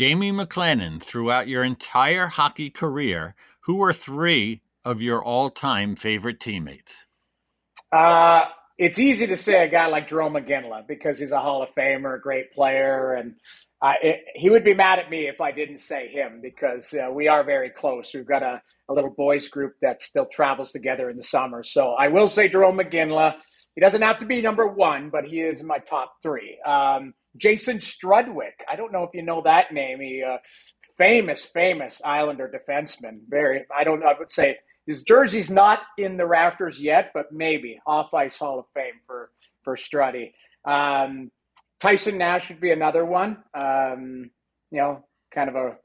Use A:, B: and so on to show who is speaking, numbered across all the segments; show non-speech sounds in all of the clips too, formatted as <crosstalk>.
A: Jamie McLennan, throughout your entire hockey career, who were three of your all-time favorite teammates?
B: Uh, it's easy to say a guy like Jarome Iginla because he's a Hall of Famer, a great player, and uh, it, he would be mad at me if I didn't say him because uh, we are very close. We've got a, a, little boys group that still travels together in the summer. So I will say Jarome Iginla. He doesn't have to be number one, but he is in my top three. Um, Jason Strudwick. I don't know if you know that name. He uh, famous, famous Islander defenseman. Very. I don't. I would say his jersey's not in the rafters yet, but maybe off ice Hall of Fame for for Struddy. Um, Tyson Nash would be another one. Um, you know, kind of a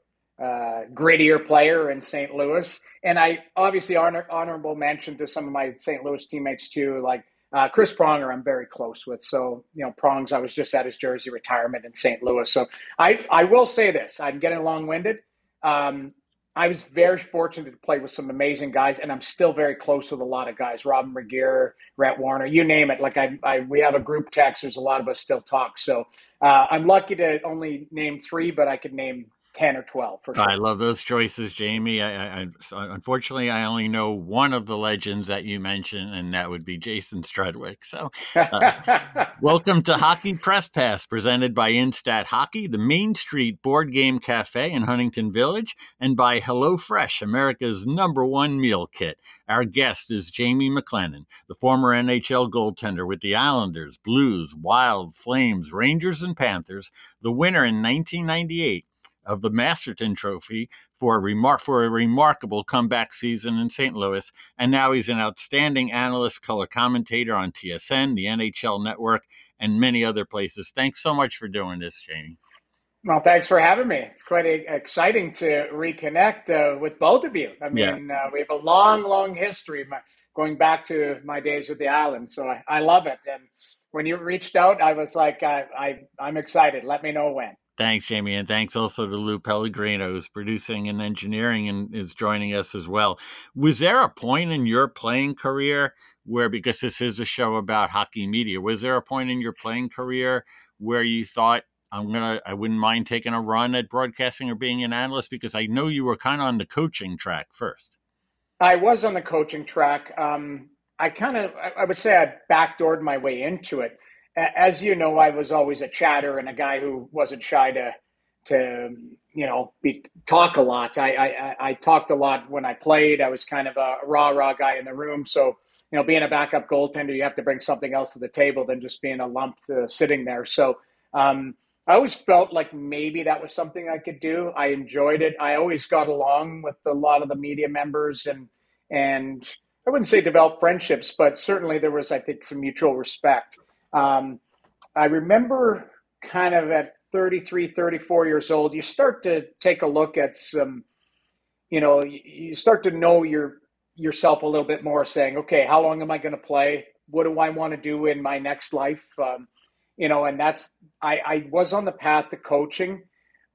B: uh, grittier player in St. Louis. And I obviously honor, honorable mention to some of my St. Louis teammates too, like uh, Chris Pronger. I'm very close with. So you know, Prongs. I was just at his jersey retirement in St. Louis. So I I will say this. I'm getting long winded. Um, I was very fortunate to play with some amazing guys, and I'm still very close with a lot of guys. Robyn Regehr, Rhett Warrener, you name it. Like I, I, we have a group text. There's a lot of us still talk. So uh, I'm lucky to only name three, but I could name 10 or 12 for sure.
A: I love those choices, Jamie. I, I, unfortunately, I only know one of the legends that you mentioned, and that would be Jason Strudwick. So, uh, <laughs> welcome to Hockey Press Pass, presented by Instat Hockey, the Main Street Board Game Cafe in Huntington Village, and by HelloFresh, America's number one meal kit. Our guest is Jamie McLennan, the former NHL goaltender with the Islanders, Blues, Wild, Flames, Rangers, and Panthers, the winner in 1998 of the Masterton Trophy for a, remar- for a remarkable comeback season in St. Louis. And now he's an outstanding analyst, color commentator on TSN, the NHL Network, and many other places. Thanks so much for doing this, Jamie.
B: Well, thanks for having me. It's quite a, exciting to reconnect uh, with both of you. I mean, yeah. uh, we have a long, long history my, going back to my days with the island. So I, I love it. And when you reached out, I was like, I, I, I'm excited. Let me know when.
A: Thanks, Jamie, and thanks also to Lou Pellegrino, who's producing and engineering and is joining us as well. Was there a point in your playing career where, because this is a show about hockey media, was there a point in your playing career where you thought, I'm gonna, I wouldn't mind taking a run at broadcasting or being an analyst? Because I know you were kind of on the coaching track first.
B: I was on the coaching track. Um, I kind of, I would say, I backdoored my way into it as you know, I was always a chatter and a guy who wasn't shy to to you know be, talk a lot. I, I I talked a lot when I played. I was kind of a raw raw guy in the room. So you know, being a backup goaltender, you have to bring something else to the table than just being a lump uh, sitting there. So um, I always felt like maybe that was something I could do. I enjoyed it. I always got along with a lot of the media members and and I wouldn't say develop friendships, but certainly there was I think some mutual respect. Um, I remember kind of at 33, 34 years old, you start to take a look at some, you know, you start to know your yourself a little bit more, saying, okay, how long am I going to play? What do I want to do in my next life? Um, you know, and that's I, I was on the path to coaching.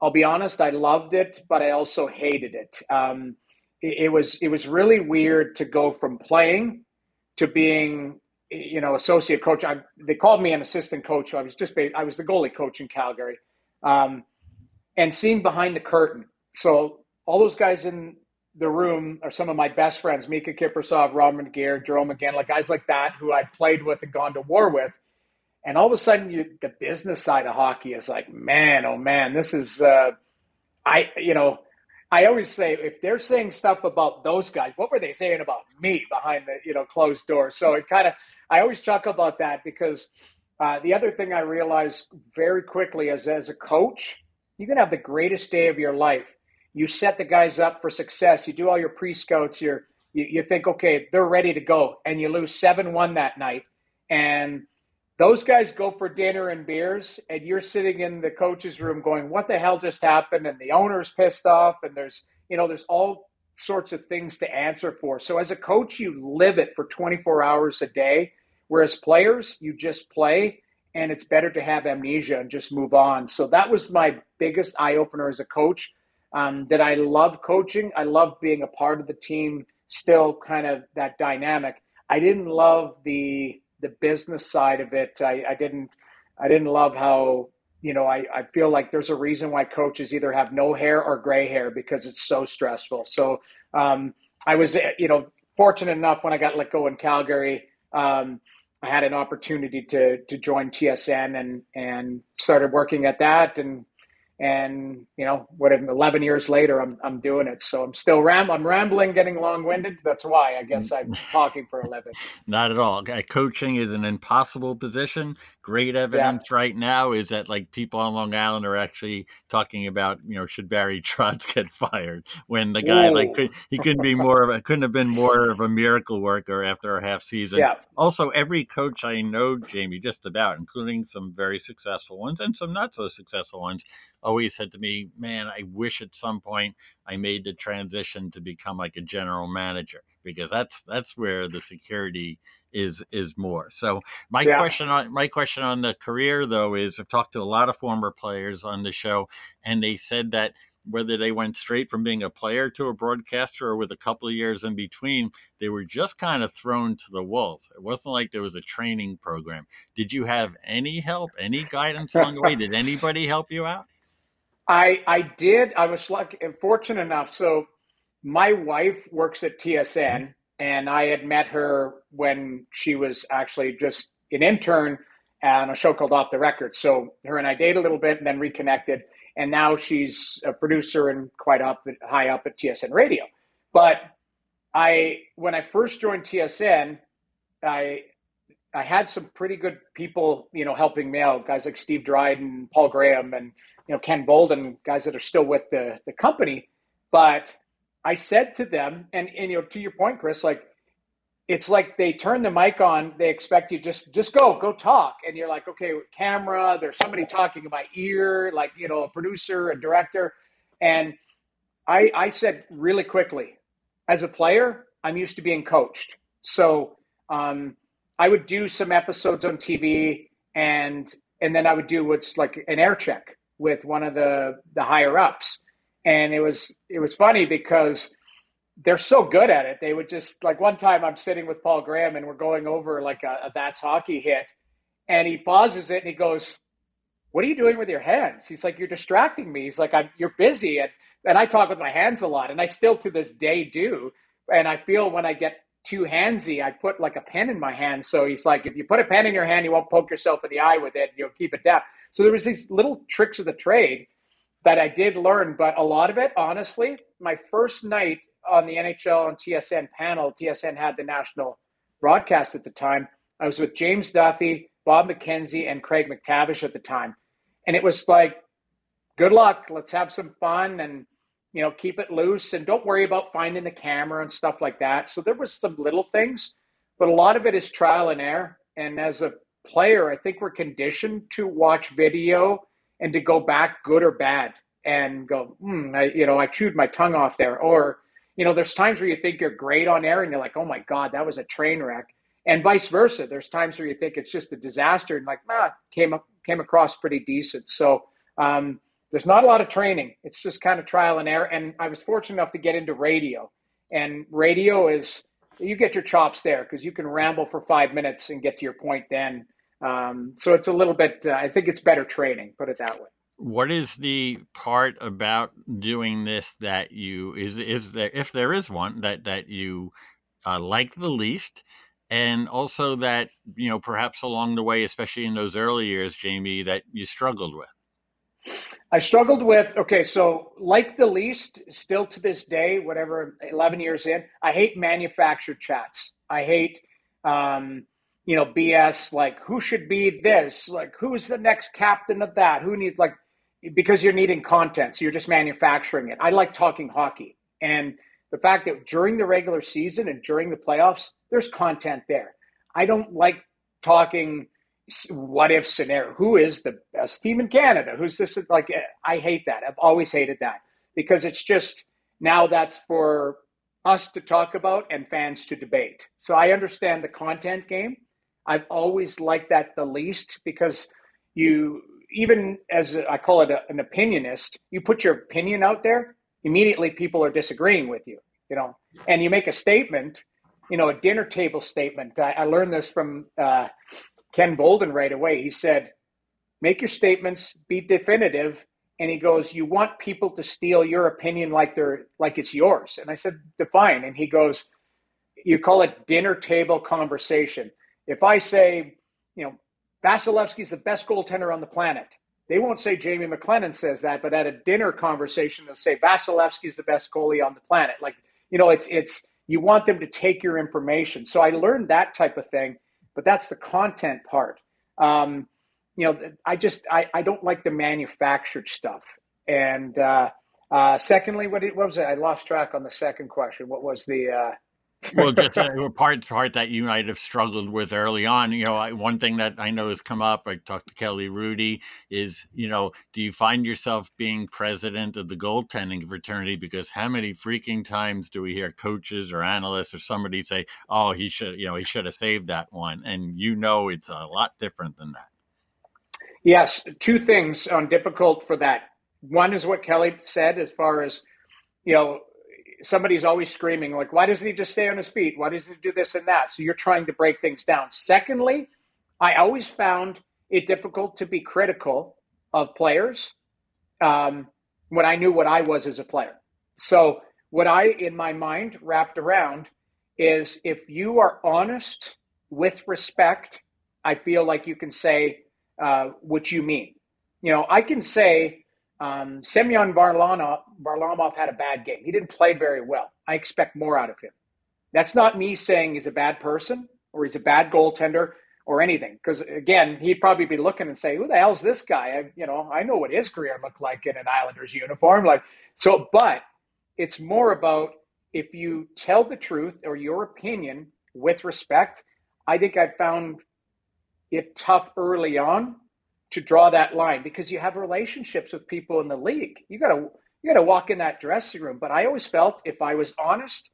B: I'll be honest, I loved it, but I also hated it. Um, it, it was it was really weird to go from playing to being you know, associate coach. I, they called me an assistant coach. I was just I was the goalie coach in Calgary, um, and seeing behind the curtain. So all those guys in the room are some of my best friends: Miikka Kiprusoff, Robyn Regehr, Jarome like guys like that who I played with and gone to war with. And all of a sudden, you, the business side of hockey is like, man, oh man, this is, uh, I, you know, I always say if they're saying stuff about those guys, what were they saying about me behind the you know closed doors? So it kind of I always talk about that because uh, the other thing I realized very quickly is as a coach, you can have the greatest day of your life. You set the guys up for success. You do all your pre scouts. you you think okay they're ready to go, and you lose seven one that night, and those guys go for dinner and beers, and you're sitting in the coach's room going, "What the hell just happened?" And the owner's pissed off, and there's you know there's all sorts of things to answer for. So as a coach, you live it for 24 hours a day, whereas players, you just play, and it's better to have amnesia and just move on. So that was my biggest eye opener as a coach. Um, that I love coaching. I love being a part of the team. Still, kind of that dynamic. I didn't love the the business side of it. I, I didn't I didn't love how you know, I, I feel like there's a reason why coaches either have no hair or gray hair because it's so stressful. So um, I was, you know, fortunate enough when I got let go in Calgary. Um, I had an opportunity to to join TSN and and started working at that and and you know what 11 years later i'm i'm doing it? So i'm still ram i'm rambling getting long-winded. That's why i guess i'm mm. <laughs> talking for a living
A: not at all. Coaching is an impossible position. Great evidence yeah. right now is that like people on long island are actually talking about you know should barry <laughs> trotz get fired when the guy Whoa. like could, he couldn't be more of a couldn't have been more of a miracle worker after a half season. Yeah. also every coach i know jamie just about including some very successful ones and some not so successful ones always said to me, "Man, I wish at some point I made the transition to become like a general manager because that's that's where the security is is more." So my yeah. question on my question on the career though is I've talked to a lot of former players on the show, and they said that whether they went straight from being a player to a broadcaster or with a couple of years in between, they were just kind of thrown to the wolves. It wasn't like there was a training program. Did you have any help, any guidance along the way? Did anybody help you out?
B: I I did. I was lucky, fortunate enough. So my wife works at TSN, and I had met her when she was actually just an intern on a show called Off the Record. So her and I dated a little bit, and then reconnected. And now she's a producer and quite up high up at TSN Radio. But I, when I first joined TSN, I I had some pretty good people, you know, helping me out. Guys like Steve Dryden, Paul Graham, and you know, Ken Volden, guys that are still with the, the company. But I said to them, and, and, you know, to your point, Chris, like, it's like they turn the mic on, they expect you just, just go, go talk. And you're like, okay, camera, there's somebody talking in my ear, like, you know, a producer, a director. And I, I said really quickly, as a player, I'm used to being coached. So, um, I would do some episodes on TV and and then I would do what's like an air check with one of the the higher ups, and it was it was funny because they're so good at it. They would just like one time I'm sitting with Paul Graham and we're going over like a, a that's hockey hit, and he pauses it and he goes, "What are you doing with your hands?" He's like, "You're distracting me." He's like, "I'm you're busy," and and I talk with my hands a lot, and I still to this day do. And I feel when I get too handsy, I put like a pen in my hand. So he's like, if you put a pen in your hand, you won't poke yourself in the eye with it. You'll keep it down. So there was these little tricks of the trade that I did learn, but a lot of it, honestly, my first night on the NHL and TSN panel, TSN had the national broadcast at the time. I was with James Duthie, Bob McKenzie, and Craig MacTavish at the time. And it was like, good luck. Let's have some fun and, you know, keep it loose and don't worry about finding the camera and stuff like that. So there was some little things, but a lot of it is trial and error. And as a player, I think we're conditioned to watch video and to go back, good or bad, and go, hmm, I, you know, I chewed my tongue off there. Or, you know, there's times where you think you're great on air and you're like, oh my God, that was a train wreck. And vice versa. There's times where you think it's just a disaster and like, ah, came up, came across pretty decent. So um, there's not a lot of training. It's just kind of trial and error. And I was fortunate enough to get into radio. And radio is you get your chops there because you can ramble for five minutes and get to your point then. Um, so it's a little bit, uh, I think it's better training, put it that way.
A: What is the part about doing this that you is is there if there is one that that you uh, like the least, and also that you know perhaps along the way, especially in those early years, Jamie, that you struggled with.
B: I struggled with okay, so like the least, still to this day, whatever, eleven years in, I hate manufactured chats. I hate um, you know, BS like who should be this, like who's the next captain of that, who needs like because you're needing content, so you're just manufacturing it. I like talking hockey, and the fact that during the regular season and during the playoffs, there's content there. I don't like talking what if scenario. Who is the best team in Canada? Who's this? Like I hate that. I've always hated that because it's just now that's for us to talk about and fans to debate. So I understand the content game I've always liked that the least because you, even as a, I call it a, an opinionist, you put your opinion out there, immediately people are disagreeing with you, you know, and you make a statement, you know, a dinner table statement. I, I learned this from uh, Ken Volden right away. He said, make your statements, be definitive. And he goes, You want people to steal your opinion like they're like it's yours. And I said, Define. And he goes, You call it dinner table conversation. If I say, you know, Vasilevskiy's the best goaltender on the planet, they won't say Jamie McLennan says that, but at a dinner conversation, they'll say Vasilevskiy's the best goalie on the planet. Like, you know, it's it's you want them to take your information. So I learned that type of thing, but that's the content part. Um, you know, I just I, I don't like the manufactured stuff. And uh, uh, secondly, what, what was it? I lost track on the second question. What was the uh,
A: well, just a <laughs> part part that you might have struggled with early on. You know, I, one thing that I know has come up. I talked to Kelly Hrudey. Is you know, do you find yourself being president of the goaltending fraternity? Because how many freaking times do we hear coaches or analysts or somebody say, "Oh, he should," you know, he should have saved that one, and you know, it's a lot different than that.
B: Yes, two things on difficult for that. One is what Kelly said, as far as you know somebody's always screaming like why doesn't he just stay on his feet? Why doesn't he do this and that? So you're trying to break things down. Secondly i always found it difficult to be critical of players um, when i knew what i was as a player. So what i in my mind wrapped around is if you are honest with respect i feel like you can say uh, what you mean. You know i can say um, Semyon Varlamov, Varlamov had a bad game. He didn't play very well. I expect more out of him. That's not me saying he's a bad person or he's a bad goaltender or anything. Because again, he'd probably be looking and say, "Who the hell's this guy?" I, you know, I know what his career looked like in an Islanders uniform. Like so, but it's more about if you tell the truth or your opinion with respect. I think I found it tough early on to draw that line because you have relationships with people in the league. You got to you got to walk in that dressing room. But I always felt if I was honest,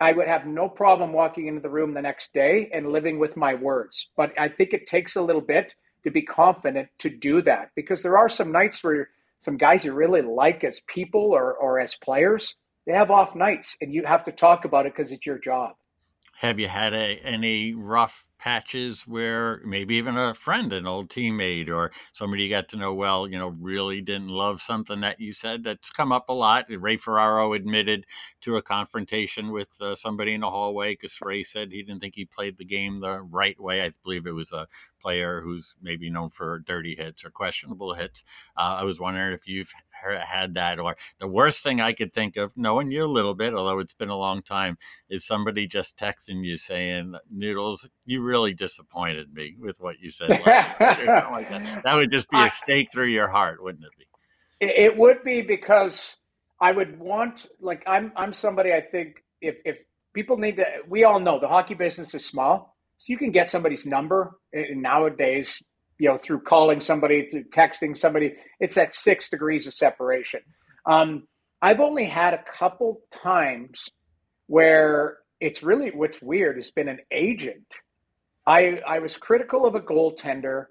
B: I would have no problem walking into the room the next day and living with my words. But I think it takes a little bit to be confident to do that because there are some nights where some guys you really like as people or, or as players, they have off nights and you have to talk about it because it's your job.
A: Have you had a, any rough patches where maybe even a friend, an old teammate, or somebody you got to know well, you know, really didn't love something that you said? That's come up a lot. Ray Ferraro admitted to a confrontation with uh, somebody in the hallway because Ray said he didn't think he played the game the right way. I believe it was a player who's maybe known for dirty hits or questionable hits. Uh, I was wondering if you've had that. Or the worst thing I could think of, knowing you a little bit, although it's been a long time, is somebody just texting you saying, Noodles, you really disappointed me with what you said. <laughs> that. that would just be a stake through your heart, wouldn't it be?
B: It would be because I would want, like, I'm, I'm somebody I think if, if people need to, we all know the hockey business is small. So you can get somebody's number and nowadays you know, through calling somebody, through texting somebody, it's at six degrees of separation. Um, I've only had a couple times where it's really what's weird has been an agent. I I was critical of a goaltender,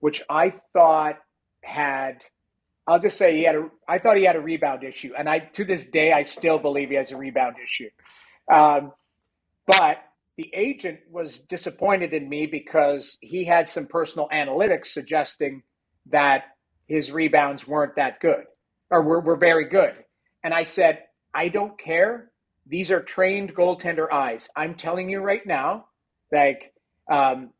B: which I thought had. I'll just say he had a. I thought he had a rebound issue, and I to this day I still believe he has a rebound issue. Um, but the agent was disappointed in me because he had some personal analytics suggesting that his rebounds weren't that good or were, were very good. And I said, I don't care. These are trained goaltender eyes. I'm telling you right now, like um,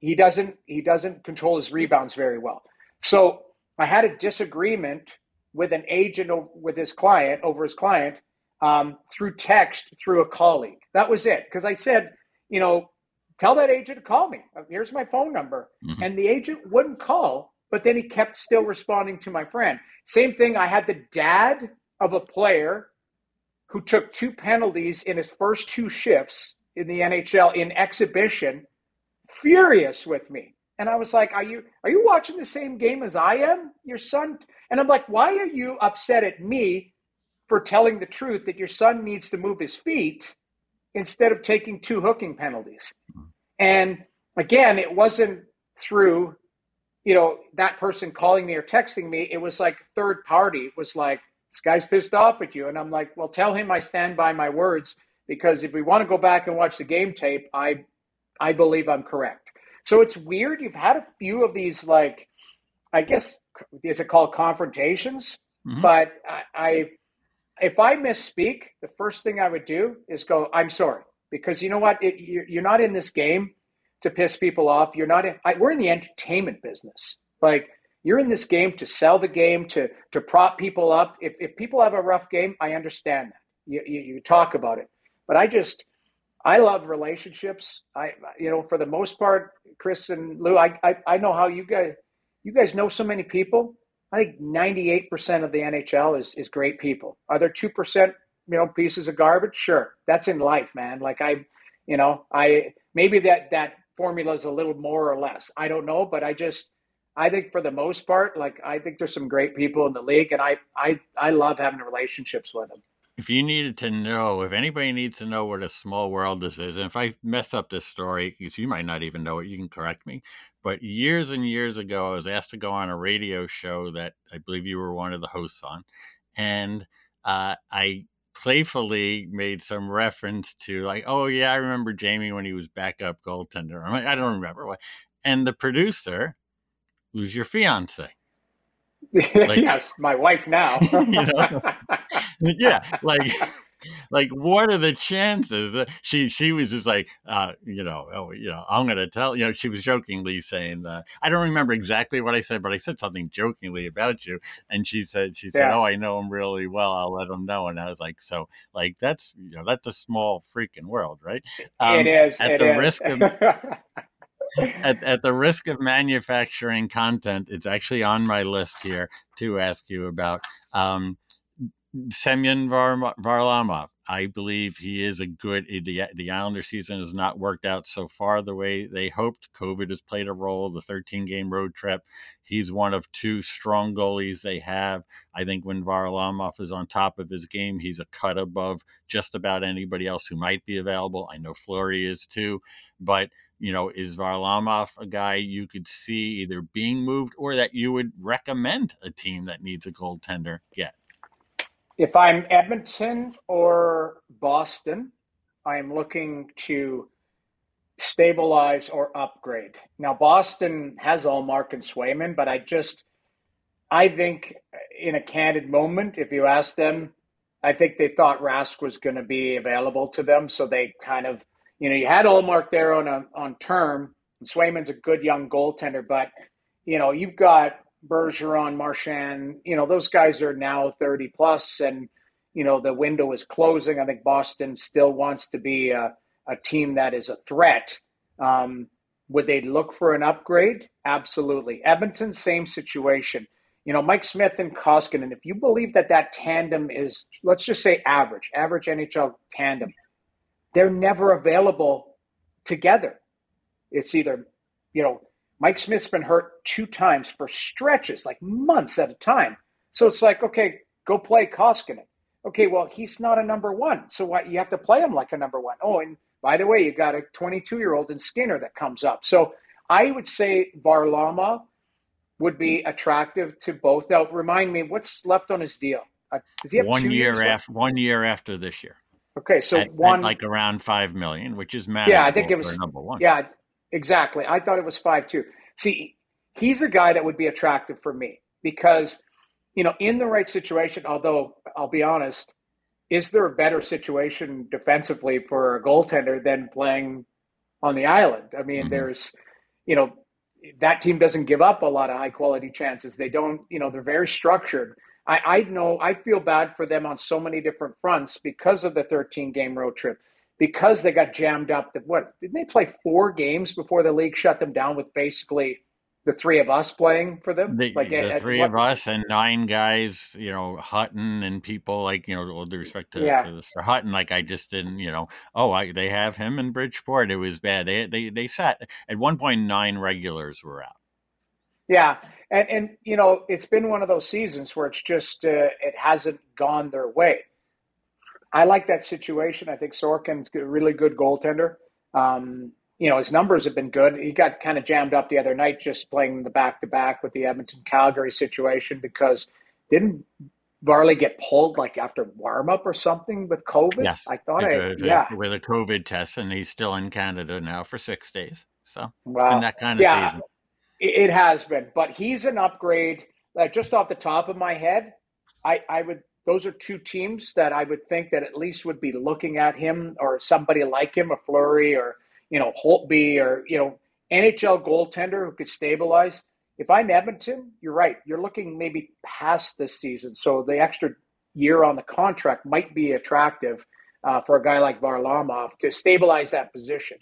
B: he doesn't he doesn't control his rebounds very well. So I had a disagreement with an agent with his client over his client um, through text through a colleague. That was it because I said you know, tell that agent to call me. Here's my phone number. Mm-hmm. And the agent wouldn't call, but then he kept still responding to my friend. Same thing, I had the dad of a player who took two penalties in his first two shifts in the NHL in exhibition, furious with me. And I was like, "Are you are you watching the same game as I am? Your son?" And I'm like, "Why are you upset at me for telling the truth that your son needs to move his feet?" Instead of taking two hooking penalties. And again, it wasn't through, you know, that person calling me or texting me. It was like third party. Was like, this guy's pissed off at you. And I'm like, well, tell him I stand by my words because if we want to go back and watch the game tape, I, I believe I'm correct. So it's weird. You've had a few of these like I guess is it called confrontations?
A: Mhm.
B: But I, I, if I misspeak, the first thing I would do is go, "I'm sorry," because you know what? It, you're, not in this game to piss people off. You're not in. I, we're in the entertainment business. Like you're in this game to sell the game, to to prop people up. If if people have a rough game, I understand that. You you, you talk about it, but I just. I love relationships. I, you know, for the most part, Chris and Lou, I, I, I know how you guys, you guys know so many people. I think 98% of the NHL is, is great people. Are there 2%, you know, pieces of garbage? Sure. That's in life, man. Like I, you know, I, maybe that, that formula is a little more or less. I don't know, but I just, I think for the most part, like I think there's some great people in the league and I, I, I love having relationships with them.
A: If you needed to know, if anybody needs to know what a small world this is, and if I mess up this story, because you might not even know it, you can correct me. But years and years ago, I was asked to go on a radio show that I believe you were one of the hosts on. And uh, I playfully made some reference to, like, oh, yeah, I remember Jamie when he was backup goaltender. I'm like, I don't remember what. And the producer, who's your fiance, <laughs>
B: like, yes, my wife now. <laughs>
A: you know? <laughs> <laughs> yeah, like <laughs> like what are the chances that she she was just like uh you know oh you know i'm gonna tell you know she was jokingly saying uh, i don't remember exactly what i said but i said something jokingly about you and she said she said yeah. oh i know him really well i'll let him know and i was like so like that's you know that's a small freaking world right
B: um, it is
A: at
B: it
A: the
B: is.
A: risk of <laughs> at, at the risk of manufacturing content, it's actually on my list here to ask you about. Um, Semyon Var- Varlamov. I believe he is a good. Eh, the eh, the Islander season has not worked out so far the way they hoped. COVID has played a role. The 13 game road trip. He's one of two strong goalies they have. I think when Varlamov is on top of his game, he's a cut above just about anybody else who might be available. I know Fleury is too, but you know, is Varlamov a guy you could see either being moved or that you would recommend a team that needs a goaltender get?
B: If I'm Edmonton or Boston, I'm looking to stabilize or upgrade. Now, Boston has Ullmark and Swayman, but I just, I think in a candid moment, if you ask them, I think they thought Rask was going to be available to them. So they kind of, you know, you had Ullmark there on a, on term. And Swayman's a good young goaltender, but, you know, you've got Bergeron, Marchand, you know, those guys are now 30 plus and, you know, the window is closing. I think Boston still wants to be a, a team that is a threat. Um, would they look for an upgrade? Absolutely. Edmonton, same situation. You know, Mike Smith and Koskinen, and if you believe that that tandem is, let's just say average, average NHL tandem, they're never available together. It's either, you know, Mike Smith's been hurt two times for stretches, like months at a time. So it's like, okay, go play Koskinen. Okay, well, he's not a number one. So what you have to play him like a number one. Oh, and by the way, you got a 22 year old in Skinner that comes up. So I would say Varlamov would be attractive to both. Now, remind me, what's left on his deal? Uh, does he have
A: one year after one year after this year?
B: Okay, so
A: at,
B: one
A: at like around five million, which is manageable.
B: Yeah, I think it was
A: number one.
B: Yeah, exactly. I thought it was five too. See, he's a guy that would be attractive for me because, you know, in the right situation. Although I'll be honest, is there a better situation defensively for a goaltender than playing on the island? I mean, mm-hmm. there's, you know, that team doesn't give up a lot of high quality chances. They don't, you know, they're very structured. I, I know I feel bad for them on so many different fronts because of the 13 game road trip, because they got jammed up. That what didn't they play four games before the league shut them down with basically the three of us playing for them?
A: The, like the at, three at, of us and nine guys, you know, Hutton and people like you know, with respect to, yeah. to Mr. Hutton, like I just didn't, you know, oh, I, they have him in Bridgeport. It was bad. They they they sat at one point nine regulars were out.
B: Yeah, and and you know it's been one of those seasons where it's just uh, it hasn't gone their way. I like that situation. I think Sorokin's a really good goaltender. Um, you know his numbers have been good. He got kind of jammed up the other night just playing the back to back with the Edmonton Calgary situation because didn't Varley get pulled like after warm up or something with COVID?
A: Yes,
B: I thought
A: I,
B: yeah
A: with a COVID test, and he's still in Canada now for six days. So wow. that kind of yeah. season
B: It, it has been, but he's an upgrade. Uh, just off the top of my head, I, I would. Those are two teams that I would think that at least would be looking at him or somebody like him, a Fleury or you know Holtby or you know NHL goaltender who could stabilize. If I'm Edmonton, you're right. You're looking maybe past this season, so the extra year on the contract might be attractive uh, for a guy like Varlamov to stabilize that position.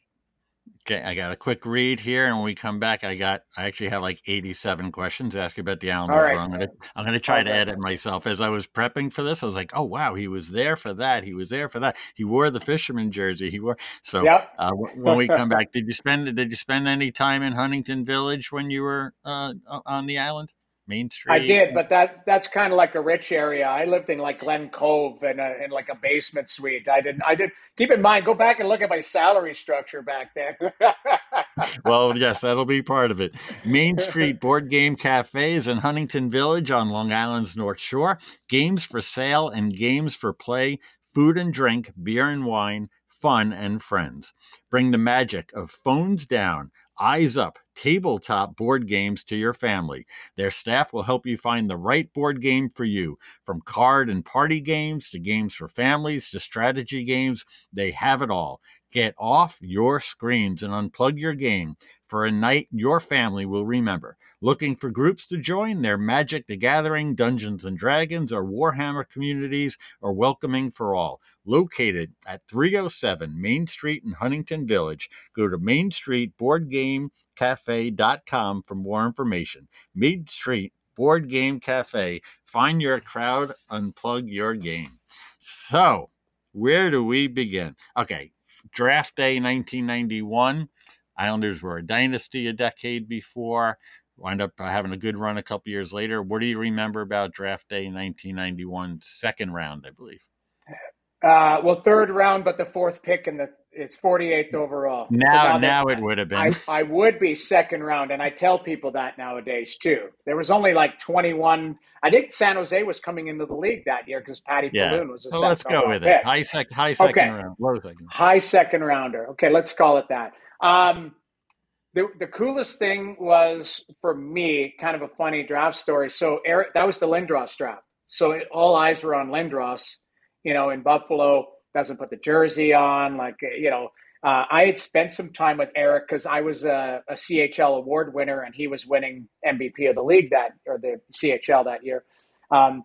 A: Okay, I got a quick read here, and when we come back, I got I actually had like eighty-seven questions to ask you about the Islanders. Right. I'm gonna I'm gonna try okay. to edit myself as I was prepping for this. I was like, oh wow, he was there for that. He was there for that. He wore the fisherman jersey. He wore so. Yep. Uh, <laughs> when we come back, did you spend did you spend any time in Huntington Village when you were uh, on the island? Main Street.
B: I did, but that that's kind of like a rich area. I lived in like Glen Cove in, a, in like a basement suite. I didn't. I did. Keep in mind, go back and look at my salary structure back then. <laughs>
A: well, yes, that'll be part of it. Main Street <laughs> Board Game Cafes in Huntington Village on Long Island's North Shore. Games for sale and games for play. Food and drink, beer and wine, fun and friends. Bring the magic of phones down Eyes Up tabletop board games to your family. Their staff will help you find the right board game for you. From card and party games to games for families to strategy games, they have it all. Get off your screens and unplug your game for a night your family will remember. Looking for groups to join? Their Magic the Gathering, Dungeons and Dragons, or Warhammer communities are welcoming for all. Located at 307 Main Street in Huntington Village, go to mainstreetboardgamecafe.com for more information. Main Street Board Game Cafe. Find your crowd, unplug your game. So, where do we begin? Okay, draft day 1991. Islanders were a dynasty a decade before. Wind up uh, having a good run a couple years later. What do you remember about draft day 1991, second round, I believe?
B: Uh, well, third round, but the fourth pick in the it's 48th overall.
A: Now, so now, now it would have been.
B: I, I, would be second round, and I tell people that nowadays too. There was only like 21. I think San Jose was coming into the league that year because Patty yeah. Falloon was. A
A: so let's go with pick. it. High, sec, high second okay. round. Low second.
B: High second rounder. Okay, let's call it that. Um, the the coolest thing was for me, kind of a funny draft story. So Eric, that was the Lindros draft. So it, all eyes were on Lindros. You know, in Buffalo doesn't put the jersey on. Like, you know, uh, I had spent some time with Eric because I was a, a, CHL award winner and he was winning MVP of the league that, or the CHL that year. Um,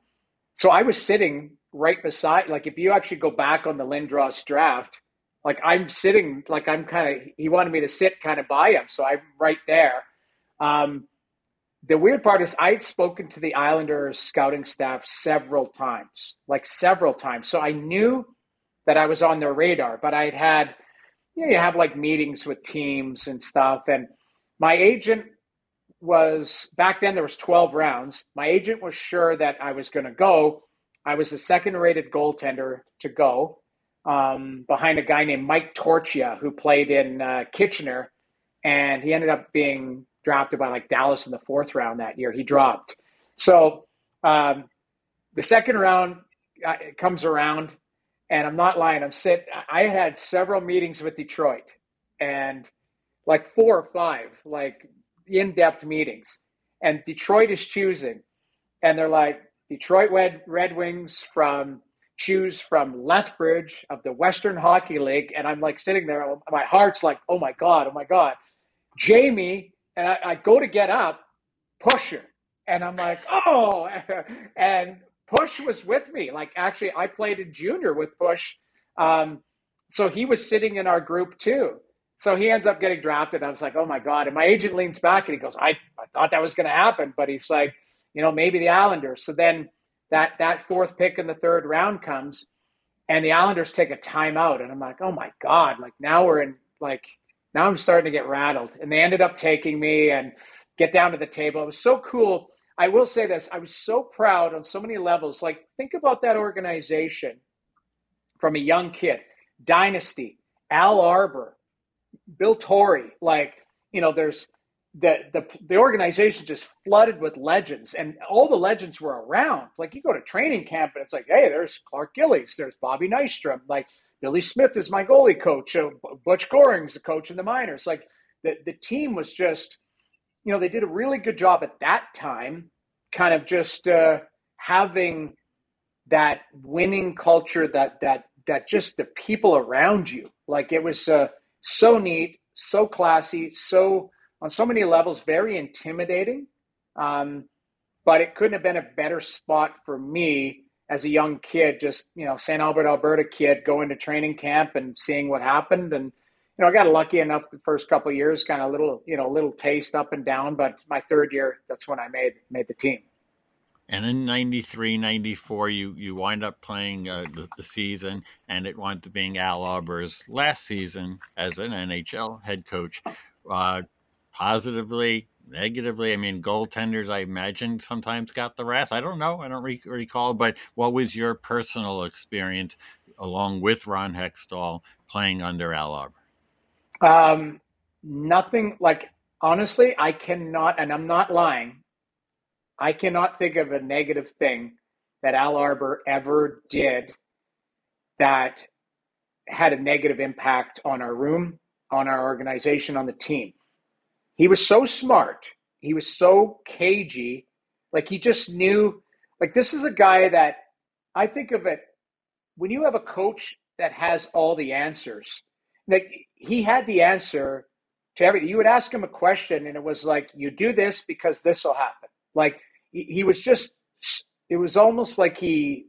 B: so I was sitting right beside, like, if you actually go back on the Lindros draft, like I'm sitting, like I'm kind of, he wanted me to sit kind of by him. So I'm right there. Um, the weird part is I'd spoken to the Islanders scouting staff several times, like several times. So I knew that I was on their radar. But I'd had, you know, you have like meetings with teams and stuff. And my agent was back then there was 12 rounds. My agent was sure that I was going to go. I was the second rated goaltender to go um, behind a guy named Mike Torchia who played in uh, Kitchener. And he ended up being drafted by like Dallas in the fourth round that year. He dropped. So um, the second round uh, comes around and I'm not lying. I'm sit. I had several meetings with Detroit, and like four or five, like in-depth meetings. And Detroit is choosing, and they're like Detroit Red Red Wings from choose from Lethbridge of the Western Hockey League, and I'm like sitting there. My heart's like, oh my god, oh my god, Jamie. And I, I go to get up, Pushor, and I'm like, oh, <laughs> and Push was with me. Like actually, I played in junior with Push, um, so he was sitting in our group too. So he ends up getting drafted. I was like, oh my god! And my agent leans back and he goes, I, I thought that was going to happen, but he's like, you know, maybe the Islanders. So then that that fourth pick in the third round comes, and the Islanders take a timeout, and I'm like, oh my god! Like now we're in like now I'm starting to get rattled, and they ended up taking me and get down to the table. It was so cool I will say this I was so proud on so many levels. Like, think about that organization from a young kid, Dynasty, Al Arbour, Bill Torrey. Like, you know, there's the, the the organization just flooded with legends, and all the legends were around. Like, you go to training camp, and it's like, hey, there's Clark Gillies, there's Bobby Nystrom, like Billy Smith is my goalie coach, uh, Butch Goring's the coach in the minors. Like, the the team was just you know, they did a really good job at that time, kind of just uh, having that winning culture that that that just the people around you. Like it was uh, so neat so classy so on so many levels very intimidating. Um, but it couldn't have been a better spot for me as a young kid just you know st albert alberta kid going to training camp and seeing what happened and you know i got lucky enough the first couple years kind of little you know little taste up and down but my third year that's when i made made the team
A: and in 93, 94, you, you wind up playing uh, the, the, season, and it winds up being Al Arbour's last season as an NHL head coach. Uh, positively, negatively, I mean, goaltenders, I imagine, sometimes got the wrath. I don't know. I don't re- recall. But what was your personal experience along with Ron Hextall playing under Al Arbour?
B: Um, nothing like, honestly, I cannot, and I'm not lying I cannot think of a negative thing that Al Arbour ever did that had a negative impact on our room, on our organization, on the team. He was so smart. He was so cagey. Like he just knew, like, this is a guy that I think of it when you have a coach that has all the answers. Like he had the answer to everything. You would ask him a question, and it was like, you do this because this will happen. Like he, he was just it was almost like he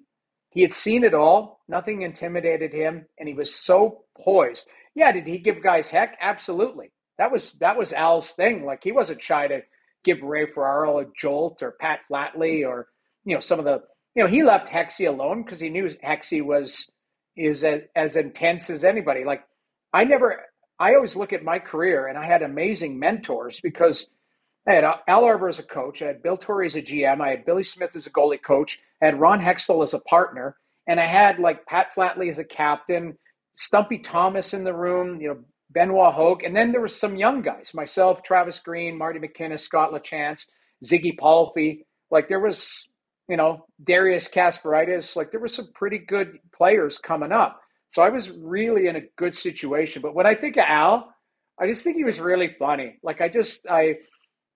B: he had seen it all nothing intimidated him and he was so poised yeah did he give guys heck absolutely that was that was al's thing like he wasn't shy to give ray ferraro a jolt or pat flatley or you know some of the you know he left hexy alone because he knew hexy was is as, as intense as anybody like i never i always look at my career and i had amazing mentors because I had Al Arbour as a coach. I had Bill Torrey as a GM. I had Billy Smith as a goalie coach. I had Ron Hextall as a partner. And I had like Pat Flatley as a captain, Stumpy Thomas in the room, you know, Benoit Hogue. And then there was some young guys, myself, Travis Green, Marty McInnis, Scott LaChance, Ziggy Palffy. Like there was, you know, Darius Kasparaitis. Like there were some pretty good players coming up. So I was really in a good situation. But when I think of Al, I just think he was really funny. Like I just I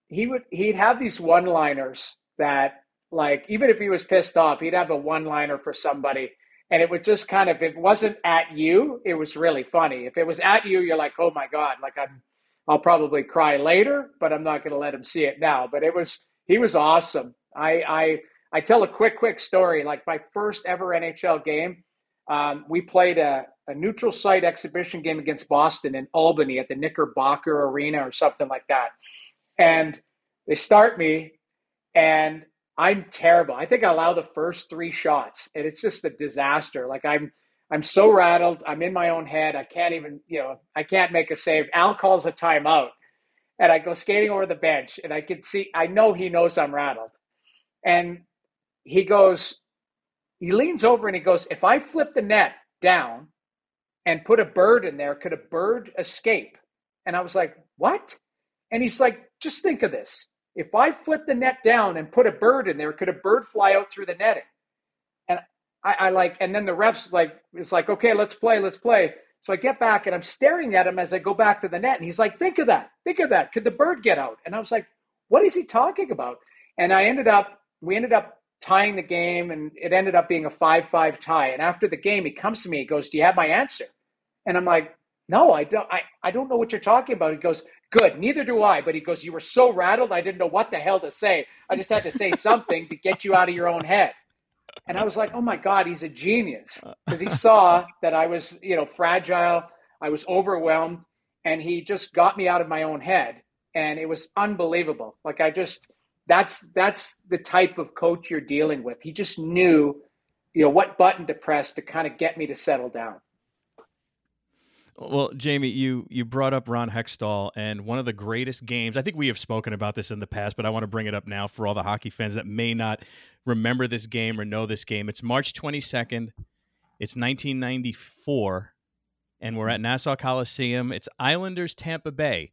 B: he would he'd have these one liners that like even if he was pissed off, he'd have a one liner for somebody. And it would just kind of it wasn't at you, it was really funny. If it was at you, you're like, oh my God, like I'm I'll probably cry later, but I'm not gonna let him see it now. But it was he was awesome. I I I tell a quick, quick story. Like my first ever NHL game, um, we played a, a neutral site exhibition game against Boston in Albany at the Knickerbocker Arena or something like that and they start me, and I'm terrible. I think I allow the first three shots, and it's just a disaster. Like I'm, I'm so rattled. I'm in my own head. I can't even, you know, I can't make a save. Al calls a timeout, and I go skating over the bench, and I can see, I know he knows I'm rattled, and he goes, he leans over and he goes, if I flip the net down and put a bird in there, could a bird escape? And I was like, what? And he's like, just think of this. If I flip the net down and put a bird in there, could a bird fly out through the netting? And I, I like, and then the refs like, it's like, okay, let's play, let's play. So I get back and I'm staring at him as I go back to the net. And he's like, think of that. Think of that. Could the bird get out? And I was like, what is he talking about? And I ended up, we ended up tying the game and it ended up being a 5 5 tie. And after the game, he comes to me, he goes, Do you have my answer? And I'm like, No, I don't, I, I don't know what you're talking about. He goes, Good. Neither do I. But he goes, You were so rattled, I didn't know what the hell to say. I just had to say <laughs> something to get you out of your own head. And I was like, Oh my God, he's a genius. Uh. Because he saw that I was, you know, fragile, I was overwhelmed, and he just got me out of my own head. And it was unbelievable. Like I just that's that's the type of coach you're dealing with. He just knew, you know, what button to press to kind of get me to settle down.
C: Well, Jamie, you you brought up Ron Hextall and one of the greatest games. I think we have spoken about this in the past, but I want to bring it up now for all the hockey fans that may not remember this game or know this game. It's March 22nd. It's 1994 and we're at Nassau Coliseum. It's Islanders Tampa Bay.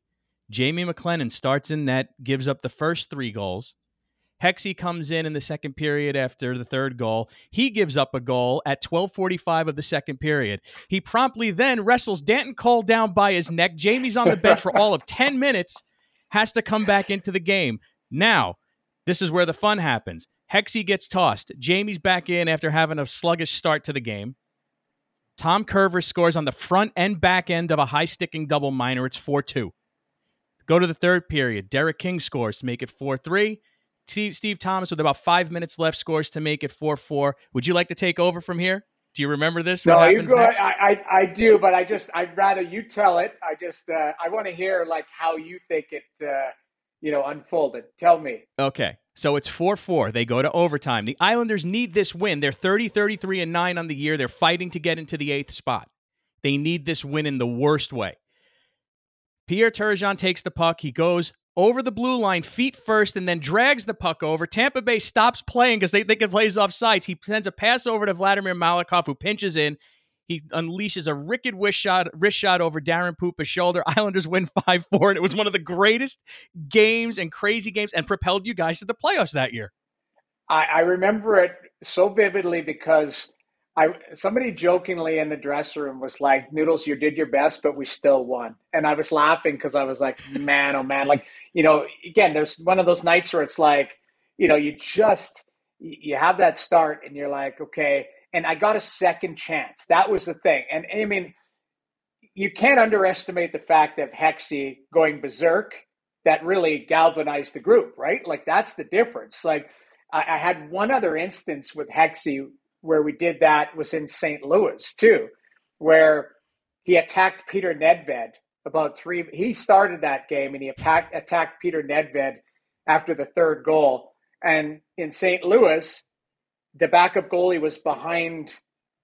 C: Jamie McLennan starts in net, gives up the first 3 goals. Hexy comes in in the second period after the third goal. He gives up a goal at 12:45 of the second period. He promptly then wrestles Danton Cole down by his neck. Jamie's on the bench for all of <laughs> 10 minutes. has to come back into the game. Now, this is where the fun happens. Hexy gets tossed. Jamie's back in after having a sluggish start to the game. Tom Kurvers scores on the front and back end of a high sticking double minor. It's 4 2. Go to the third period. Derek King scores to make it 4 3. Steve, Steve Thomas, with about five minutes left, scores to make it 4 4. Would you like to take over from here? Do you remember this?
B: No, you go. I, I, I do, but I just I'd rather you tell it. I just uh, I want to hear like how you think it uh, you know unfolded. Tell me.
C: Okay. So it's 4 4. They go to overtime. The Islanders need this win. They're 30, 33, and 9 on the year. They're fighting to get into the eighth spot. They need this win in the worst way. Pierre Turgeon takes the puck. He goes over the blue line, feet first, and then drags the puck over. Tampa Bay stops playing because they think it plays off sides. He sends a pass over to Vladimir Malakhov, who pinches in. He unleashes a wicked wrist shot, wrist shot over Daren Puppa's shoulder. <laughs> Islanders win 5 4, and it was one of the greatest games and crazy games and propelled you guys to the playoffs that year.
B: I, I remember it so vividly because I somebody jokingly in the dressing room was like, Noodles, you did your best, but we still won. And I was laughing because I was like, man, oh man. Like, you know, again, there's one of those nights where it's like, you know, you just, you have that start and you're like, okay, and I got a second chance. That was the thing. And, I mean, you can't underestimate the fact of Hexy going berserk that really galvanized the group, right? Like that's the difference. Like I, I had one other instance with Hexy where we did that was in St. Louis too, where he attacked Peter Nedved about three. He started that game and he attacked attacked Peter Nedved after the third goal. And in St. Louis, the backup goalie was behind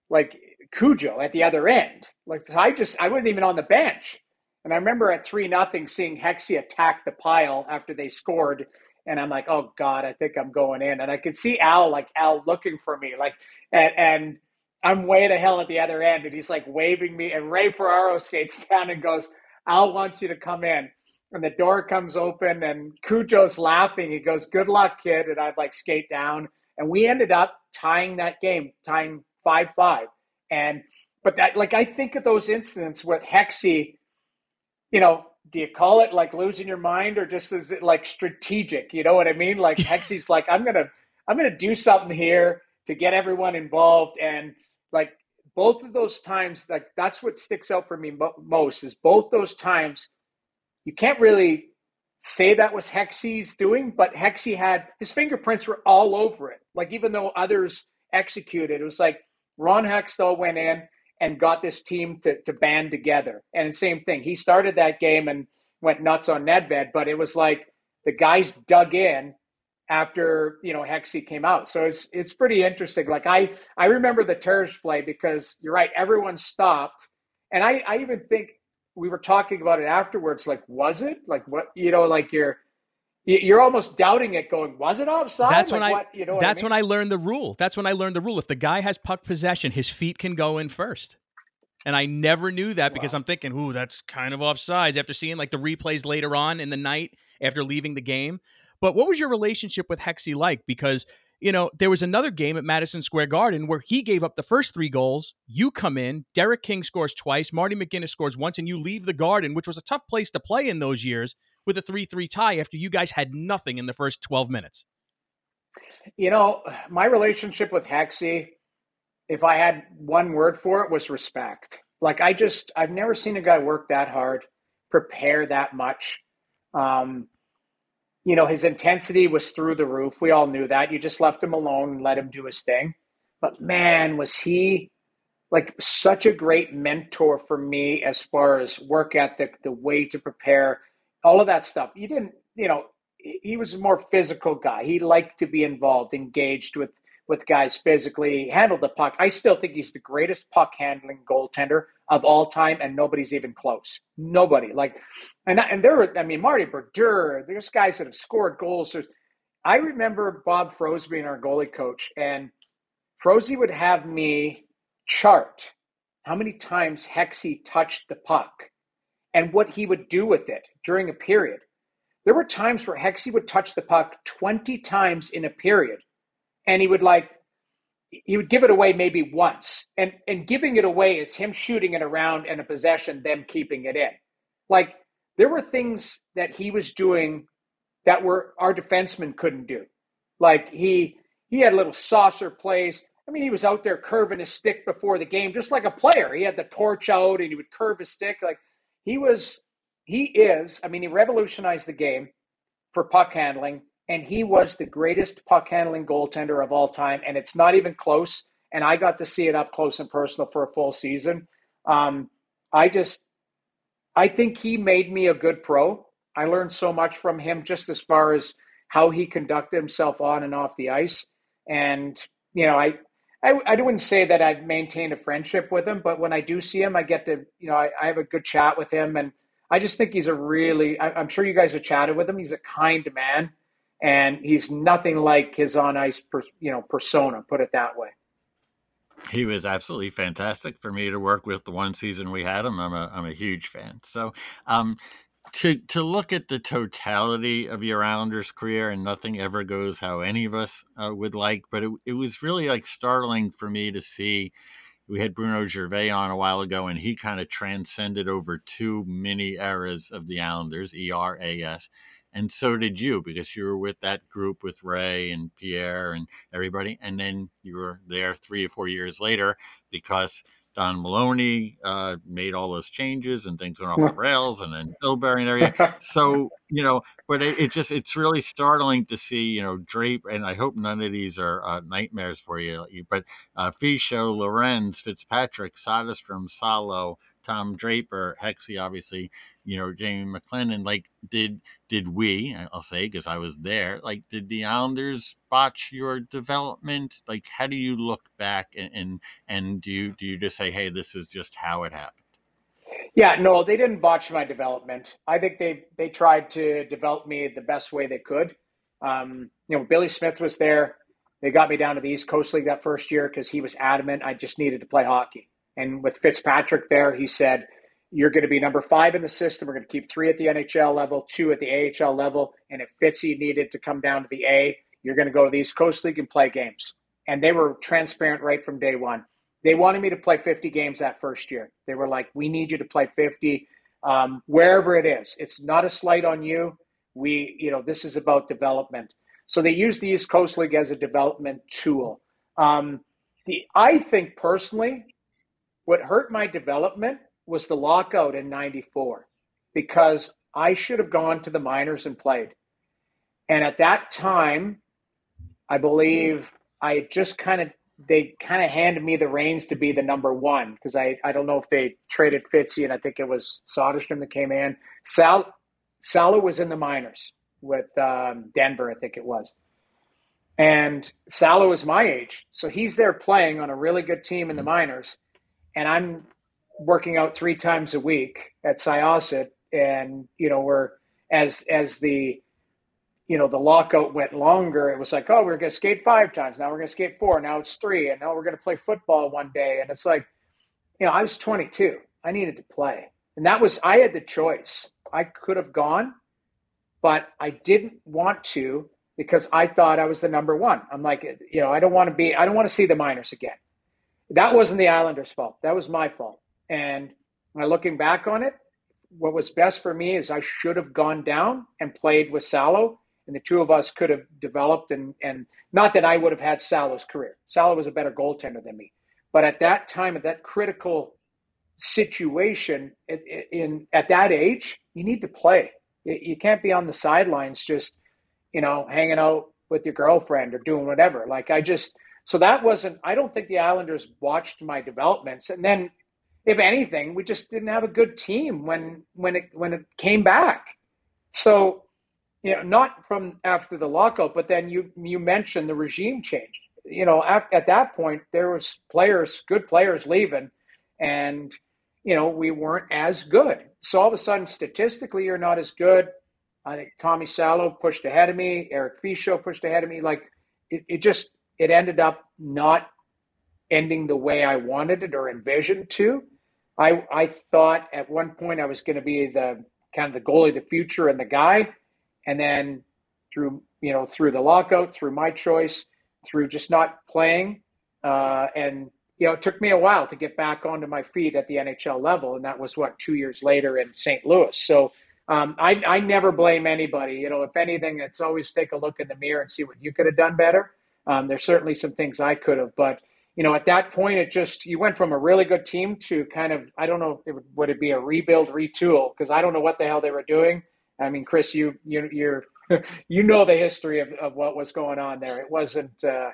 B: like Cujo at the other end. Like I just I wasn't even on the bench. And I remember at three nothing seeing Hexy attack the pile after they scored. And I'm like, oh God, I think I'm going in. And I could see Al like Al looking for me. Like and, and I'm way to hell at the other end. And he's like waving me. And Ray Ferraro <laughs> skates down and goes, Al wants you to come in. And the door comes open and Cujo's laughing. He goes, Good luck, kid. And I'd like skate down and we ended up tying that game, tying five five. And but that like I think of those incidents with Hexy, you know, do you call it like losing your mind or just is it like strategic? You know what I mean? Like <laughs> Hexy's like, I'm gonna I'm gonna do something here to get everyone involved and like both of those times like that's what sticks out for me most is both those times you can't really say that was Hexy's doing, but Hexy had his fingerprints were all over it. Like even though others executed, it was like Ron Hextall went in and got this team to, to band together. And same thing, he started that game and went nuts on Nedved, but it was like the guys dug in after you know Hexy came out. So it's it's pretty interesting. Like I I remember the Terge play because you're right, everyone stopped. And I, I even think we were talking about it afterwards. Like, was it like what you know? Like you're you're almost doubting it, going, was it offside?
C: That's
B: like
C: when
B: what,
C: I.
B: You know
C: that's
B: I mean?
C: when I learned the rule. That's when I learned the rule. If the guy has puck possession, his feet can go in first. And I never knew that because. I'm thinking, ooh, that's kind of offsides after seeing like the replays later on in the night after leaving the game. But what was your relationship with Hexy like? Because you know, there was another game at Madison Square Garden where he gave up the first three goals. You come in, Derek King scores twice, Marty McInnis scores once, and you leave the Garden, which was a tough place to play in those years, with a 3 3 tie after you guys had nothing in the first 12 minutes.
B: You know, my relationship with Hexy, if I had one word for it, was respect. Like, I just, I've never seen a guy work that hard, prepare that much. Um, you know, his intensity was through the roof. We all knew that. You just left him alone and let him do his thing. But man, was he like such a great mentor for me as far as work ethic, the way to prepare, all of that stuff. You didn't, you know, he was a more physical guy. He liked to be involved, engaged with with guys physically, handled the puck. I still think he's the greatest puck handling goaltender of all time, and nobody's even close. Nobody. Like, and and there were, I mean, Marty Brodeur. There's guys that have scored goals. There's, I remember Bob Froese being our goalie coach, and Froese would have me chart how many times Hexy touched the puck and what he would do with it during a period. There were times where Hexy would touch the puck 20 times in a period and he would like he would give it away maybe once and and giving it away is him shooting it around and a possession them keeping it in like there were things that he was doing that were our defensemen couldn't do. Like he he had little saucer plays. I mean, he was out there curving his stick before the game, just like a player. He had the torch out and he would curve his stick. Like he was, he is. I mean, he revolutionized the game for puck handling, and he was the greatest puck handling goaltender of all time. And it's not even close. And I got to see it up close and personal for a full season. Um, I just, I think he made me a good pro. I learned so much from him just as far as how he conducted himself on and off the ice. And, you know, I, I, I wouldn't say that I've maintained a friendship with him, but when I do see him, I get to, you know, I, I have a good chat with him. And I just think he's a really, I, I'm sure you guys have chatted with him. He's a kind man and he's nothing like his on ice, per, you know, persona, put it that way.
A: He was absolutely fantastic for me to work with the one season we had him. I'm a, I'm a huge fan. So, um, to to look at the totality of your Islanders career, and nothing ever goes how any of us uh, would like, but it, it was really like startling for me to see. We had Bruno Gervais on a while ago, and he kind of transcended over two mini eras of the Islanders, ERAS, and so did you because you were with that group with Ray and Pierre and everybody, and then you were there three or four years later because Don Maloney uh, made all those changes and things went off the rails, and then Pillsbury and everything. <laughs> So you know, but it, it, just it's really startling to see you know Drape, and I hope none of these are uh, nightmares for you. But uh, Lorenz, Fitzpatrick, Soderstrom, Salo, Tom Draper, Hexy, obviously, you know, Jamie McLennan, like, did did we, I'll say, because I was there, like, did the Islanders botch your development? Like, how do you look back and and, and do you do you just say, hey, this is just how it happened?
B: Yeah, no, they didn't botch my development. I think they they tried to develop me the best way they could. Um, you know, Billy Smith was there. They got me down to the East Coast League that first year because he was adamant I just needed to play hockey. And with Fitzpatrick there, he said, You're going to be number five in the system. We're going to keep three at the NHL level, two at the AHL level. And if Fitzy needed to come down to the A, you're going to go to the East Coast League and play games. And they were transparent right from day one. They wanted me to play 50 games that first year. They were like, We need you to play 50 um, wherever it is. It's not a slight on you. We, you know, this is about development. So they use the East Coast League as a development tool. Um, the I think personally, what hurt my development was the lockout in 94 because I should have gone to the minors and played. And at that time, I believe I just kind of they kind of handed me the reins to be the number one because I, I don't know if they traded Fitzy and I think it was Soderstrom that came in. Sal Salo was in the minors with um, Denver, I think it was. And Salo is my age. So he's there playing on a really good team in the minors and I'm working out three times a week at Syosset, and you know we're as as the you know the lockout went longer, it was like, oh, we're going to skate five times. Now we're going to skate four. Now it's three, and now we're going to play football one day. And it's like, you know, I was 22. I needed to play, and that was I had the choice. I could have gone, but I didn't want to because I thought I was the number one. I'm like, you know, I don't want to be. I don't want to see the minors again that wasn't the Islanders' fault. That was my fault. And looking back on it, what was best for me is I should have gone down and played with Salo, and the two of us could have developed. And, and not that I would have had Salo's career. Salo was a better goaltender than me. But at that time, at that critical situation, in, in at that age, you need to play. You can't be on the sidelines just, you know, hanging out with your girlfriend or doing whatever. Like I just – so that wasn't, I don't think the Islanders watched my developments. And then, if anything, we just didn't have a good team when, when, it, when it came back. So, you know, not from after the lockout, but then you, you mentioned the regime change. You know, at, at that point, there was players, good players leaving, and, you know, we weren't as good. So all of a sudden, statistically, you're not as good. I think Tommy Salo pushed ahead of me. Eric Fichault pushed ahead of me. Like it, it just it ended up not ending the way I wanted it or envisioned to. I I thought at one point I was going to be the kind of the goalie of the future and the guy, and then through you know through the lockout, through my choice, through just not playing, uh, and you know it took me a while to get back onto my feet at the NHL level, and that was what two years later in St. Louis. So um, I, I never blame anybody. You know, if anything, it's always take a look in the mirror and see what you could have done better. Um, there's certainly some things I could have, but you know, at that point, it just you went from a really good team to kind of I don't know it would, would it be a rebuild, retool because I don't know what the hell they were doing. I mean, Chris, you you you're <laughs> you know the history of, of what was going on there. It wasn't, uh,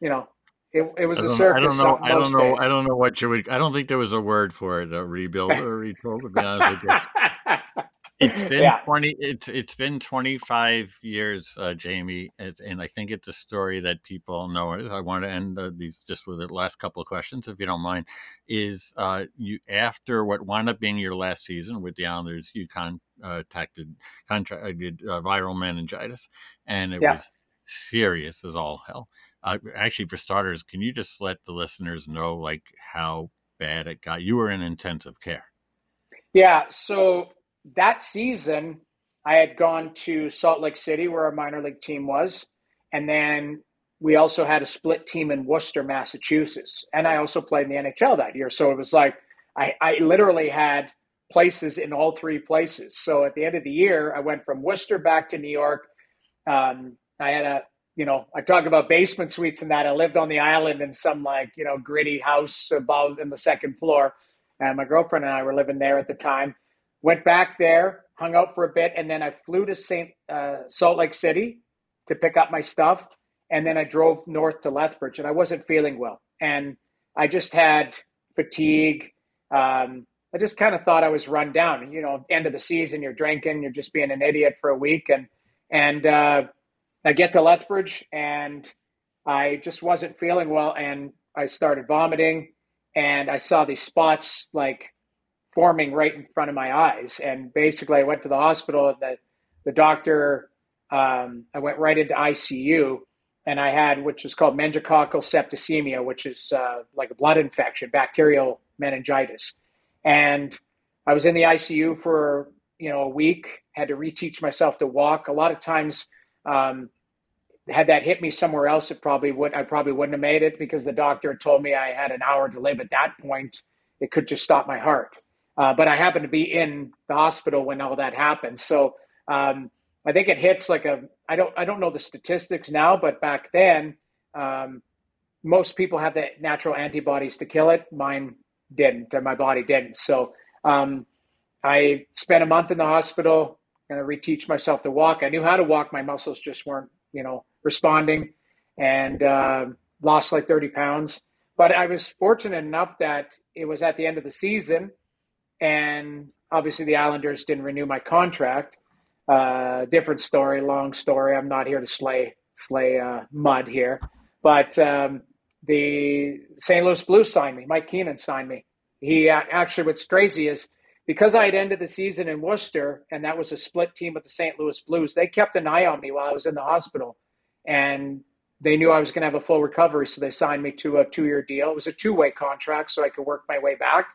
B: you know, it, it was a circus.
A: I don't know. I don't know. Days. I don't know what you would. I don't think there was a word for it. A rebuild or retool. To be honest with you. <laughs> It's <laughs> been yeah. twenty. It's it's been twenty five years, uh, Jamie, it's, and I think it's a story that people know. I want to end uh, these just with the last couple of questions, if you don't mind. Is uh, you after what wound up being your last season with the Islanders, you contacted contracted uh, viral meningitis, and it yeah. was serious as all hell. Uh, actually, for starters, can you just let the listeners know like how bad it got? You were in intensive care.
B: Yeah. So that season, I had gone to Salt Lake City where our minor league team was, and then we also had a split team in Worcester, Massachusetts, and I also played in the NHL that year. So it was like I, I literally had places in all three places. So at the end of the year, I went from Worcester back to New York. Um, I had a you know, I talk about basement suites and that. I lived on the island in some like, you know, gritty house above in the second floor. And my girlfriend and I were living there at the time. Went back there, hung out for a bit, and then I flew to St. Uh, Salt Lake City to pick up my stuff. And then I drove north to Lethbridge and I wasn't feeling well. And I just had fatigue. Um, I just kind of thought I was run down. You know, end of the season, you're drinking, you're just being an idiot for a week. And, and, uh, I get to Lethbridge and I just wasn't feeling well and I started vomiting and I saw these spots like forming right in front of my eyes. And basically I went to the hospital and the, the doctor, um, I went right into ICU and I had, which is called meningococcal septicemia, which is uh, like a blood infection, bacterial meningitis. And I was in the ICU for, you know, a week, had to reteach myself to walk. A lot of times, um, had that hit me somewhere else, it probably would I probably wouldn't have made it because the doctor told me I had an hour to live. At that point, it could just stop my heart. Uh, but I happened to be in the hospital when all that happened. So um, I think it hits like a I don't I don't know the statistics now, but back then um, most people have the natural antibodies to kill it. Mine didn't, or my body didn't. So um, I spent a month in the hospital, and I reteach myself to walk. I knew how to walk. My muscles just weren't you know responding and uh, lost like 30 pounds. But I was fortunate enough that it was at the end of the season, and obviously the Islanders didn't renew my contract. Uh, different story, long story. I'm not here to slay slay uh, mud here, but um, the St. Louis Blues signed me. Mike Keenan signed me. He uh, actually, what's crazy is because I had ended the season in Worcester, and that was a split team with the St. Louis Blues. They kept an eye on me while I was in the hospital, and they knew I was going to have a full recovery, so they signed me to a two-year deal. It was a two-way contract, so I could work my way back.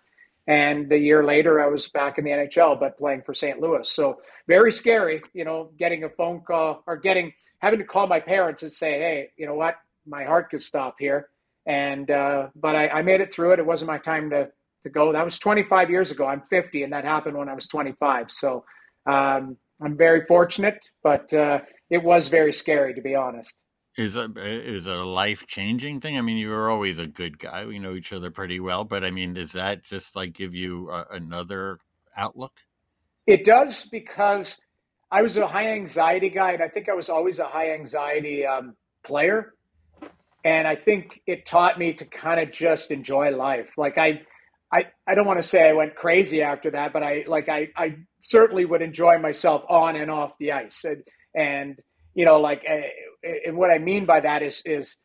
B: And the year later, I was back in the NHL, but playing for St. Louis. So very scary, you know, getting a phone call or getting having to call my parents and say, "Hey, you know what? My heart could stop here." And uh, but I, I made it through it. It wasn't my time to to go. That was 25 years ago. I'm 50, and that happened when I was 25. So um, I'm very fortunate, but uh, it was very scary, to be honest.
A: Is it is it a life changing thing? I mean, you were always a good guy. We know each other pretty well, but I mean, does that just like give you a, another outlook?
B: It does because I was a high anxiety guy, and I think I was always a high anxiety um, player. And I think it taught me to kind of just enjoy life. Like I, I, I don't want to say I went crazy after that, but I like I, I certainly would enjoy myself on and off the ice, and and you know like uh, and what I mean by that is is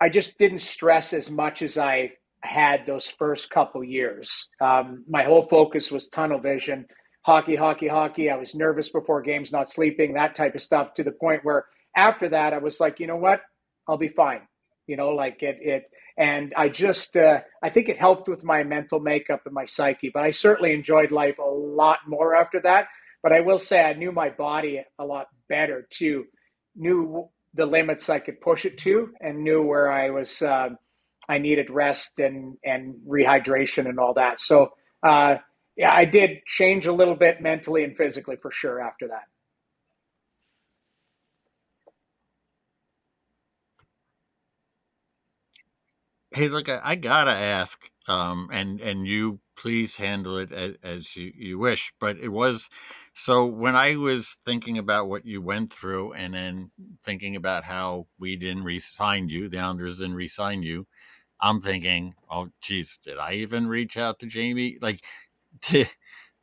B: I just didn't stress as much as I had those first couple years. Um, my whole focus was tunnel vision, hockey, hockey, hockey. I was nervous before games, not sleeping, that type of stuff. To the point where after that, I was like, you know what, I'll be fine. You know, like it it and I just uh, I think it helped with my mental makeup and my psyche. But I certainly enjoyed life a lot more after that. But I will say I knew my body a lot better too, knew the limits I could push it to, and knew where I was uh, I needed rest and and rehydration and all that. So. Uh, yeah, I did change a little bit mentally and physically for sure after that.
A: Hey, look, I, I gotta ask, um, and and you please handle it as, as you, you wish. But it was so when I was thinking about what you went through, and then thinking about how we didn't re-sign you, the Islanders didn't re-sign you. I'm thinking, oh, geez, did I even reach out to Jamie? Like, <laughs> to,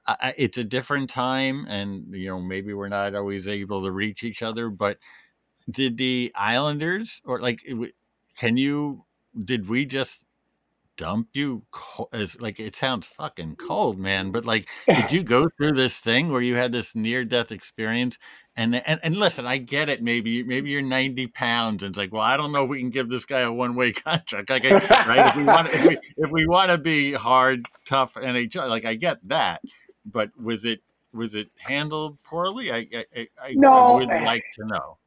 A: I, it's a different time, and you know maybe we're not always able to reach each other. But did the Islanders or like, can you? Did we just dump you as like it sounds fucking cold man but like did <laughs> you go through this thing where you had this near death experience? And, and and listen i get it maybe maybe you're 90 pounds and it's like well i don't know if we can give this guy a one-way <laughs> contract. Like right if we want if we, <laughs> if we want to be hard tough nhl like i get that but was it was it handled poorly? I i, I,
B: no,
A: I would eh like to know.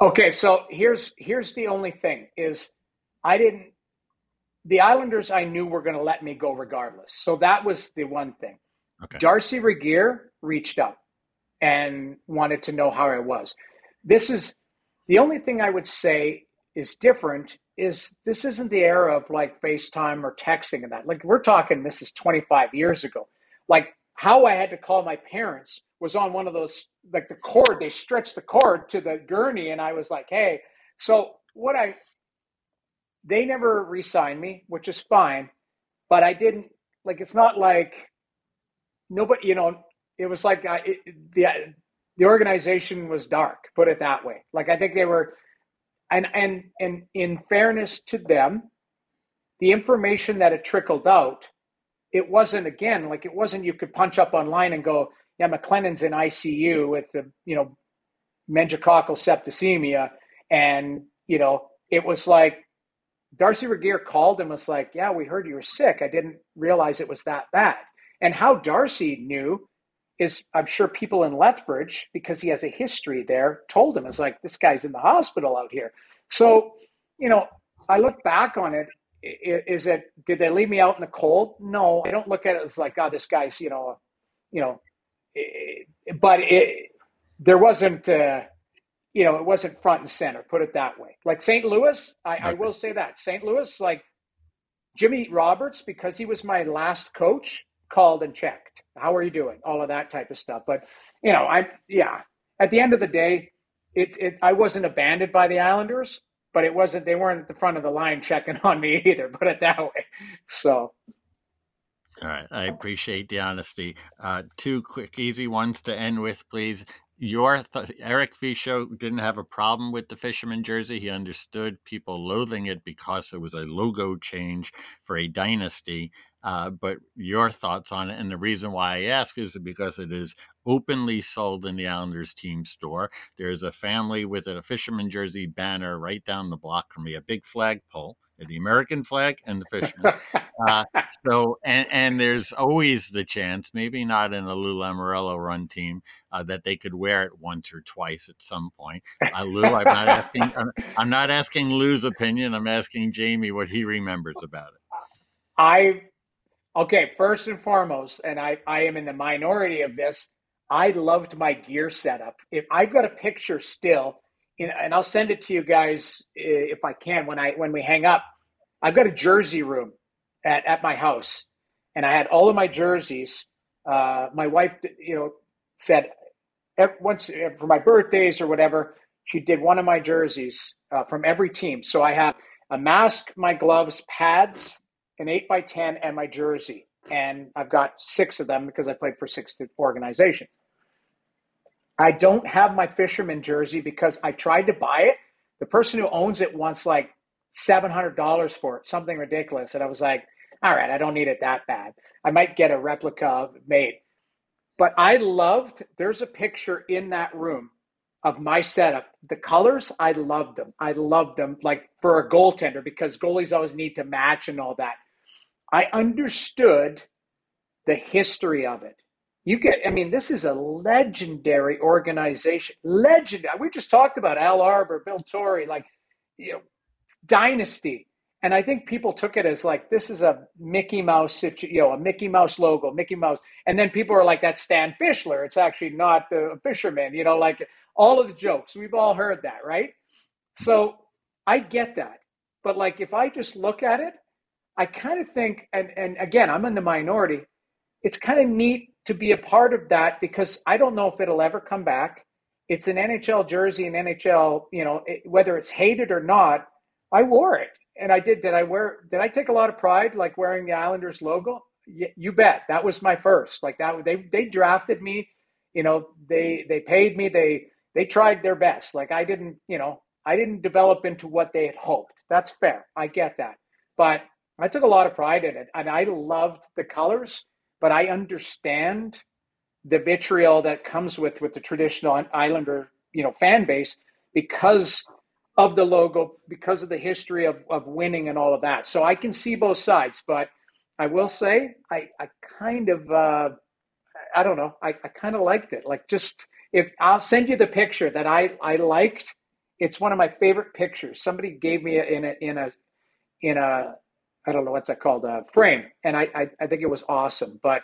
B: Okay so here's here's the only thing is i didn't the Islanders I knew were going to let me go regardless. So that was the one thing. Okay. Darcy Regier reached out and wanted to know how I was. This is the only thing I would say is different is this isn't the era of like FaceTime or texting and that. Like we're talking this is 25 years ago. Like how I had to call my parents was on one of those like the cord, they stretched the cord to the gurney and I was like, "Hey." So what I they never re-signed me, which is fine, but I didn't like. It's not like nobody, you know. It was like I, it, the uh, the organization was dark. Put it that way. Like I think they were, and and and in fairness to them, the information that had trickled out, it wasn't again like it wasn't. You could punch up online and go, yeah, McLennan's in ICU with the you know meningococcal septicemia, and you know it was like Darcy Regier called and was like, Yeah, we heard you were sick. I didn't realize it was that bad. And how Darcy knew is, I'm sure people in Lethbridge, because he has a history there, told him, It's like, this guy's in the hospital out here. So, you know, I look back on it. Is it, did they leave me out in the cold? No, I don't look at it as like, oh, this guy's, you know, you know, but it, there wasn't, uh, you know, it wasn't front and center, put it that way. Like St. Louis, I, okay. I will say that. St. Louis, like Jimmy Roberts, because he was my last coach, called and checked. How are you doing? All of that type of stuff. But, you know, I, yeah, at the end of the day, it, it, I wasn't abandoned by the Islanders, but it wasn't, they weren't at the front of the line checking <laughs> on me either, put it that way. So.
A: All right. I appreciate the honesty. Uh, two quick, easy ones to end with, please your th- Eric Fichault didn't have a problem with the fisherman jersey. He understood people loathing it because it was a logo change for a dynasty. Uh, but your thoughts on it, and the reason why I ask is because it is openly sold in the Islanders team store. There's a family with a fisherman jersey banner right down the block from me, a big flagpole the American flag and the fisherman. uh, <laughs> so, and, and there's always the chance, maybe not in a Lou Lamoriello run team, uh, that they could wear it once or twice at some point. Uh, Lou, I'm not asking. I'm, I'm not asking Lou's opinion. I'm asking Jamie what he remembers about it.
B: I, okay. First and foremost, and I, I am in the minority of this. I loved my gear setup. If I've got a picture still and I'll send it to you guys if I can when I when we hang up. I've got a jersey room at, at my house, and I had all of my jerseys. Uh, my wife, you know, said once for my birthdays or whatever, she did one of my jerseys uh, from every team. So I have a mask, my gloves, pads, an eight by ten, and my jersey. And I've got six of them because I played for six organizations. I don't have my fisherman jersey because I tried to buy it. The person who owns it wants like $700 for it, something ridiculous. And I was like, all right, I don't need it that bad. I might get a replica made. But I loved, there's a picture in that room of my setup. The colors, I loved them. I loved them like for a goaltender because goalies always need to match and all that. I understood the history of it. You get, I mean, this is a legendary organization. Legendary. We just talked about Al Arbour, Bill Torrey, like, you know, dynasty. and I think people took it as like this is a Mickey Mouse, you know, a Mickey Mouse logo, Mickey Mouse, and then people are like, "That's Stan Fischler." It's actually not the fisherman, you know, like all of the jokes. We've all heard that, right? So I get that, but like if I just look at it, I kind of think, and and again, I'm in the minority. It's kind of neat to be a part of that because I don't know if it'll ever come back. It's an NHL jersey, an NHL, you know, it, whether it's hated or not, I wore it and I did. Did I wear? Did I take a lot of pride, like wearing the Islanders logo? You bet. That was my first. Like that. They they drafted me. You know, they they paid me. They they tried their best. Like I didn't. You know, I didn't develop into what they had hoped. That's fair. I get that. But I took a lot of pride in it, and I loved the colors. But I understand the vitriol that comes with with the traditional Islander, you know, fan base because of the logo because of the history of, of winning and all of that. So I can see both sides, but I will say I, I kind of uh, I don't know I, I kind of liked it. Like just if I'll send you the picture that I, I liked. It's one of my favorite pictures. Somebody gave me a, in a in a in a I don't know what's that called a frame, and I, I I think it was awesome. But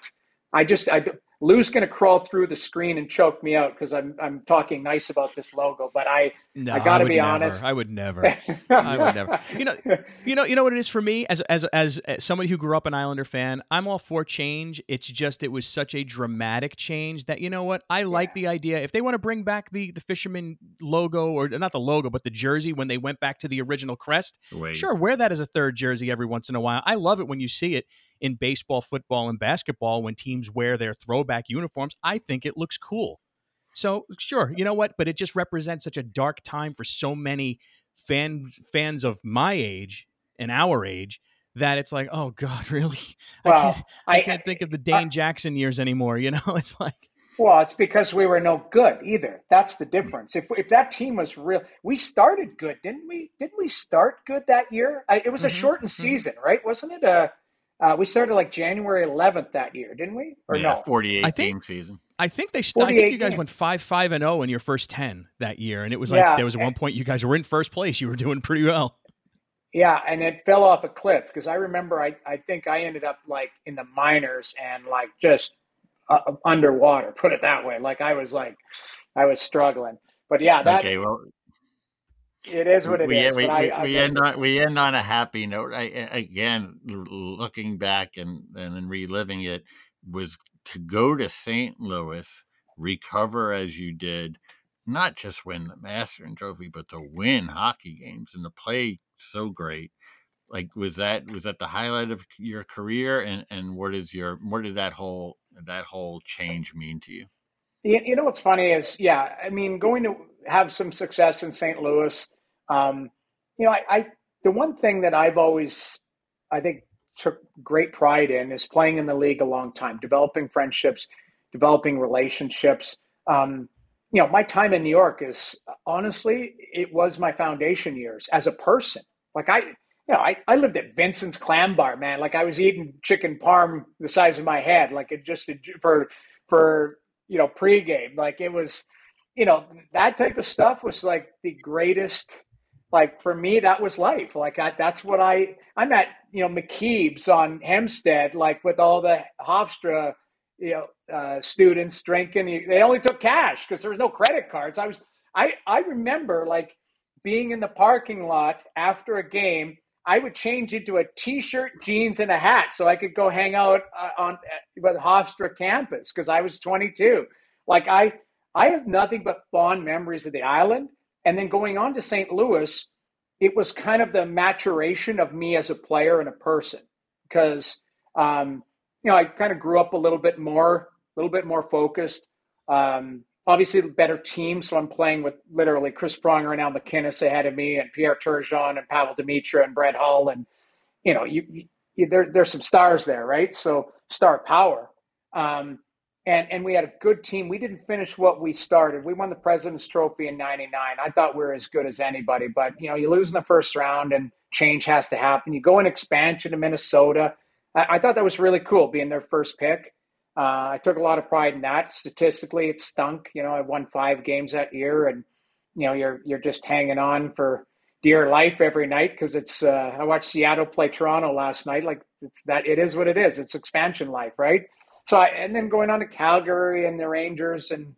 B: I just I Lou's going to crawl through the screen and choke me out because I'm I'm talking nice about this logo, but I
C: no,
B: I got to be
C: never.
B: honest.
C: I would never. <laughs> I would never. You know, you know, you know what it is for me as as as uh, somebody who grew up an Islander fan. I'm all for change. It's just it was such a dramatic change that you know what I like yeah. the idea. If they want to bring back the the fisherman logo or not the logo but the jersey when they went back to the original crest, Wait. sure, wear that as a third jersey every once in a while. I love it when you see it in baseball, football, and basketball when teams wear their throwback uniforms. I think it looks cool. So sure, you know what? But it just represents such a dark time for so many fan fans of my age and our age that it's like, oh God, <laughs> really? Well, I can't I, I can't think of the Dane I, Jackson years anymore. You know, <laughs> it's like
B: well, it's because we were no good either. That's the difference. If if that team was real, we started good, didn't we? Didn't we start good that year? I, it was a mm-hmm. shortened mm-hmm. season, right? Wasn't it a uh, we started like January 11th that year, didn't we? Or
A: yeah,
B: no?
A: 48 I think, game season.
C: I think they. St- I think you guys games. went five five and zero oh in your first ten that year, and it was like yeah. there was one point you guys were in first place. You were doing pretty well.
B: Yeah, and it fell off a cliff because I remember I I think I ended up like in the minors and like just uh, underwater. Put it that way. Like I was like I was struggling. But yeah, that. Okay, well, it is what it
A: we,
B: is.
A: We,
B: we,
A: I, we end on we end on a happy note. I, again, looking back and and reliving it was to go to St. Louis, recover as you did, not just win the Masterton Trophy, but to win hockey games and to play so great. Like was that was that the highlight of your career? And and what is your what did that whole that whole change mean to you?
B: You know what's funny is yeah, I mean going to have some success in St. Louis um, you know, I, I the one thing that I've always, I think, took great pride in is playing in the league a long time, developing friendships, developing relationships. Um, you know, my time in New York is honestly, it was my foundation years as a person. Like I, you know, I, I lived at Vincent's Clam Bar, man. Like I was eating chicken parm the size of my head, like it just for for you know pregame. Like it was, you know, that type of stuff was like the greatest like for me that was life. Like I, that's what i i'm at you know mckeeb's on hempstead like with all the hofstra you know uh, students drinking. They only took cash because there was no credit cards. I was i i remember like being in the parking lot after a game i would change into a t-shirt jeans and a hat so i could go hang out uh, on uh, with hofstra campus because i was 22 like i i have nothing but fond memories of the island and then going on to St. Louis, it was kind of the maturation of me as a player and a person because, um, you know, I kind of grew up a little bit more, a little bit more focused. Um, obviously, better team. So I'm playing with literally Chris Pronger and Al MacInnis ahead of me, and Pierre Turgeon and Pavel Demitra and Brett Hull, and you know, you, you, there there's some stars there, right? So star power. Um, and and we had a good team. We didn't finish what we started. We won the President's Trophy in '99. I thought we were as good as anybody, but you know, you lose in the first round, and change has to happen. You go in expansion to Minnesota. I, I thought that was really cool, being their first pick. Uh, I took a lot of pride in that. Statistically, it stunk. You know, I won five games that year, and you know, you're you're just hanging on for dear life every night because it's. Uh, I watched Seattle play Toronto last night. Like it's that it is what it is. It's expansion life, right? So I, and then going on to Calgary and the Rangers and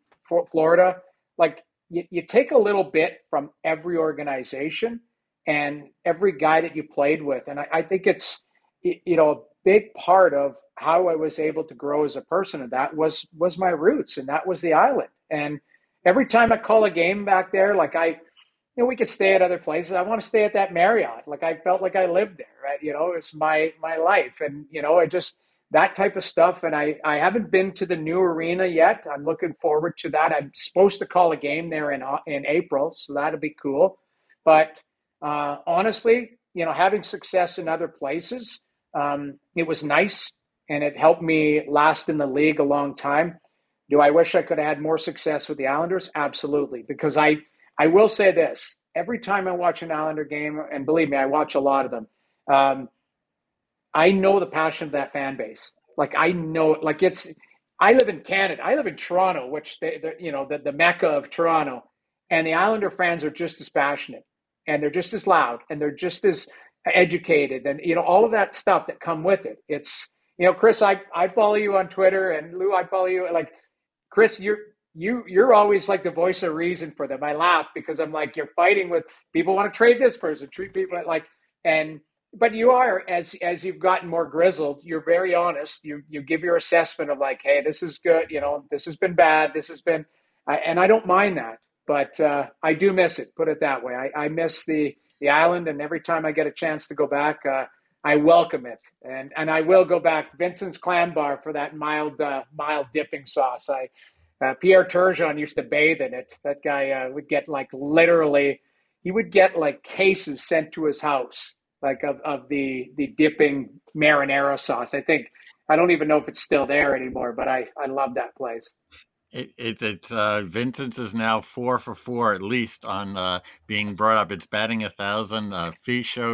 B: Florida, like you, you take a little bit from every organization and every guy that you played with, and I, I think it's you know a big part of how I was able to grow as a person, and that was was my roots, and that was the island. And every time I call a game back there, like I, you know, we could stay at other places. I want to stay at that Marriott. Like I felt like I lived there, right? You know, it's my my life, and you know, I just that type of stuff. And I I haven't been to the new arena yet. I'm looking forward to that. I'm supposed to call a game there in in April, so that'll be cool. But uh, honestly, you know, having success in other places, um, it was nice and it helped me last in the league a long time. Do I wish I could have had more success with the Islanders? Absolutely, because I I will say this: every time I watch an Islander game, and believe me, I watch a lot of them. Um, I know the passion of that fan base. Like I know, like it's. I live in Canada. I live in Toronto, which they, you know, the, the mecca of Toronto, and the Islander fans are just as passionate, and they're just as loud, and they're just as educated, and you know, all of that stuff that come with it. It's you know, Chris, I, I follow you on Twitter and Lou, I follow you. Like, Chris, you're, you, you're always like the voice of reason for them. I laugh because I'm like, you're fighting with people want to trade this person, treat people like, and, but you are, as, as you've gotten more grizzled, you're very honest. You, you give your assessment of like, Hey, this is good. You know, this has been bad. This has been, and I don't mind that, but, uh, I do miss it. Put it that way. I, I miss the, the island. And every time I get a chance to go back, uh, I welcome it, and and I will go back Vincent's Clam Bar for that mild uh, mild dipping sauce. I uh, Pierre Turgeon used to bathe in it. That guy uh, would get like literally, he would get like cases sent to his house, like of, of the the dipping marinara sauce. I think I don't even know if it's still there anymore, but I I love that place.
A: It, it, it's uh, Vincent's is now four for four at least on uh, being brought up. It's batting a thousand. Uh,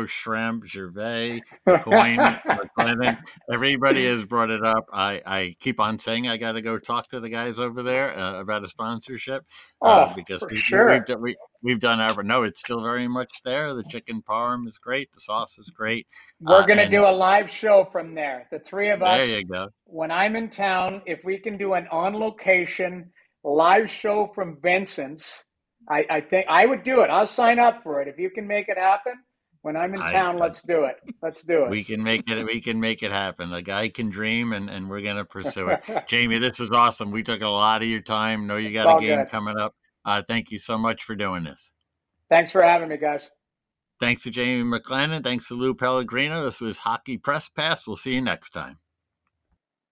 A: Shrimp, Gervais, Coin, McLennan. Everybody has brought it up. I, I keep on saying I got to go talk to the guys over there uh, about a sponsorship
B: uh, oh, because we, sure.
A: we've, we, we've done ever. no. It's still very much there. The chicken parm is great. The sauce is great.
B: We're uh, gonna do a live show from there. The three of us.
A: There you go.
B: When I'm in town, if we can do an on location live show from Vincent's, I, I think I would do it. I'll sign up for it if you can make it happen. When I'm in town, I, let's do it. Let's do it.
A: We can make it. We can make it happen. A guy can dream, and, and we're gonna pursue it. <laughs> Jamie, this was awesome. We took a lot of your time. Know you got a game good. coming up. Uh, thank you so much for doing this.
B: Thanks for having me, guys.
A: Thanks to Jamie McLennan. Thanks to Lou Pellegrino. This was Hockey Press Pass. We'll see you next time.